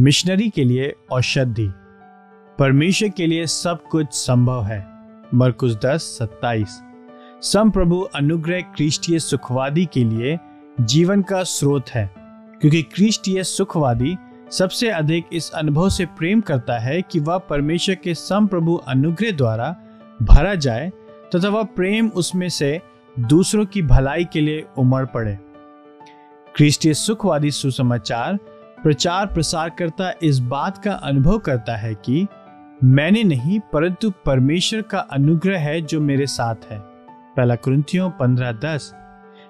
Missionary के लिए औषधि। परमेश्वर के लिए सब कुछ संभव है। मरकुस दस, सत्ताईस। सम प्रभु अनुग्रह क्रिस्टीय सुखवादी के लिए जीवन का स्रोत है, क्योंकि क्रिस्टीय सुखवादी सबसे अधिक इस अनुभव से प्रेम करता है कि वह परमेश्वर के सम प्रभु अनुग्रह द्वारा भरा जाए तथा वह प्रेम उसमें से दूसरों की भलाई के लिए उमड़ पड़े। क्रिस्टीय सुखवादी सुसमाचार प्रचार प्रसार करता, इस बात का अनुभव करता है कि मैंने नहीं, परंतु परमेश्वर का अनुग्रह है जो मेरे साथ है। पहला कुरिन्थियों पंद्रह दस।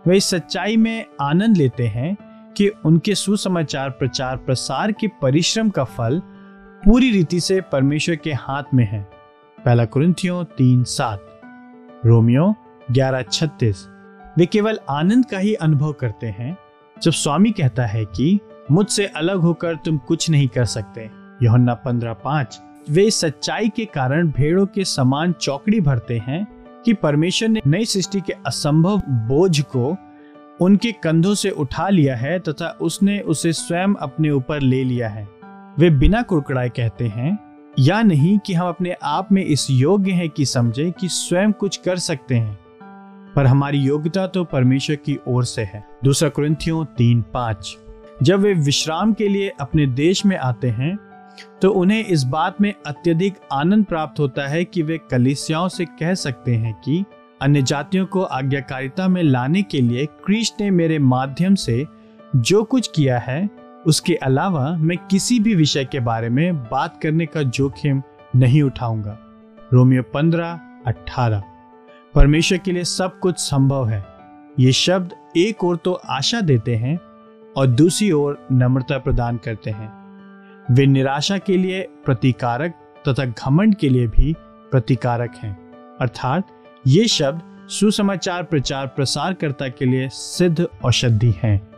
वे इस सच्चाई में आनंद लेते हैं कि उनके सुसमाचार, प्रचार प्रसार के परिश्रम का फल पूरी रीति से परमेश्वर के हाथ में है। पहला क्रंथियों तीन सात। रोमियो ग्यारह छत्तीस। वे केवल आनंद का ही अनुभव करते हैं, जब स्वामी कहता है कि मुझसे अलग होकर तुम कुछ नहीं कर सकते। योहन्ना पंद्रह पाँच। वे सच्चाई के कारण भेड़ों के समान चौकड़ी भरते हैं कि परमेश्वर ने नई सृष्टि के असंभव बोझ को उनके कंधों से उठा लिया है तथा उसने उसे स्वयं अपने ऊपर ले लिया है। वे बिना कुड़कड़ाए कहते हैं, या नहीं कि हम अपने आप में इस योग्य हैं कि समझे कि स्वयं कुछ कर सकते हैं। पर हमारी योग्यता तो परमेश्वर की ओर से है। दूसरा क्रंथियों तीन पाँच। जब वे विश्राम के लिए अपने देश में आते हैं तो उन्हें इस बात में अत्यधिक आनंद प्राप्त होता है कि वे कलिसियाओं से कह सकते हैं कि, अन्य जातियों को आज्ञाकारिता में लाने के लिए क्रिस्ट ने मेरे माध्यम से जो कुछ किया है, उसके अलावा मैं किसी भी विषय के बारे में बात करने का जोखिम नहीं उठाऊँगा। रोमियो पंद्रह, अठारह। परमेश्वर के लिए सब कुछ संभव है। ये शब्द एक और तो आशा देते हैं और दूसरी ओर नम्रता प्रदान करते हैं। वे निराशा के लिए प्रतिकारक तथा घमंड के लिए भी प्रतिकारक हैं। अर्थात, ये शब्द सुसमाचार प्रचार प्रसारकर्ता के लिए सिद्ध औषधि हैं।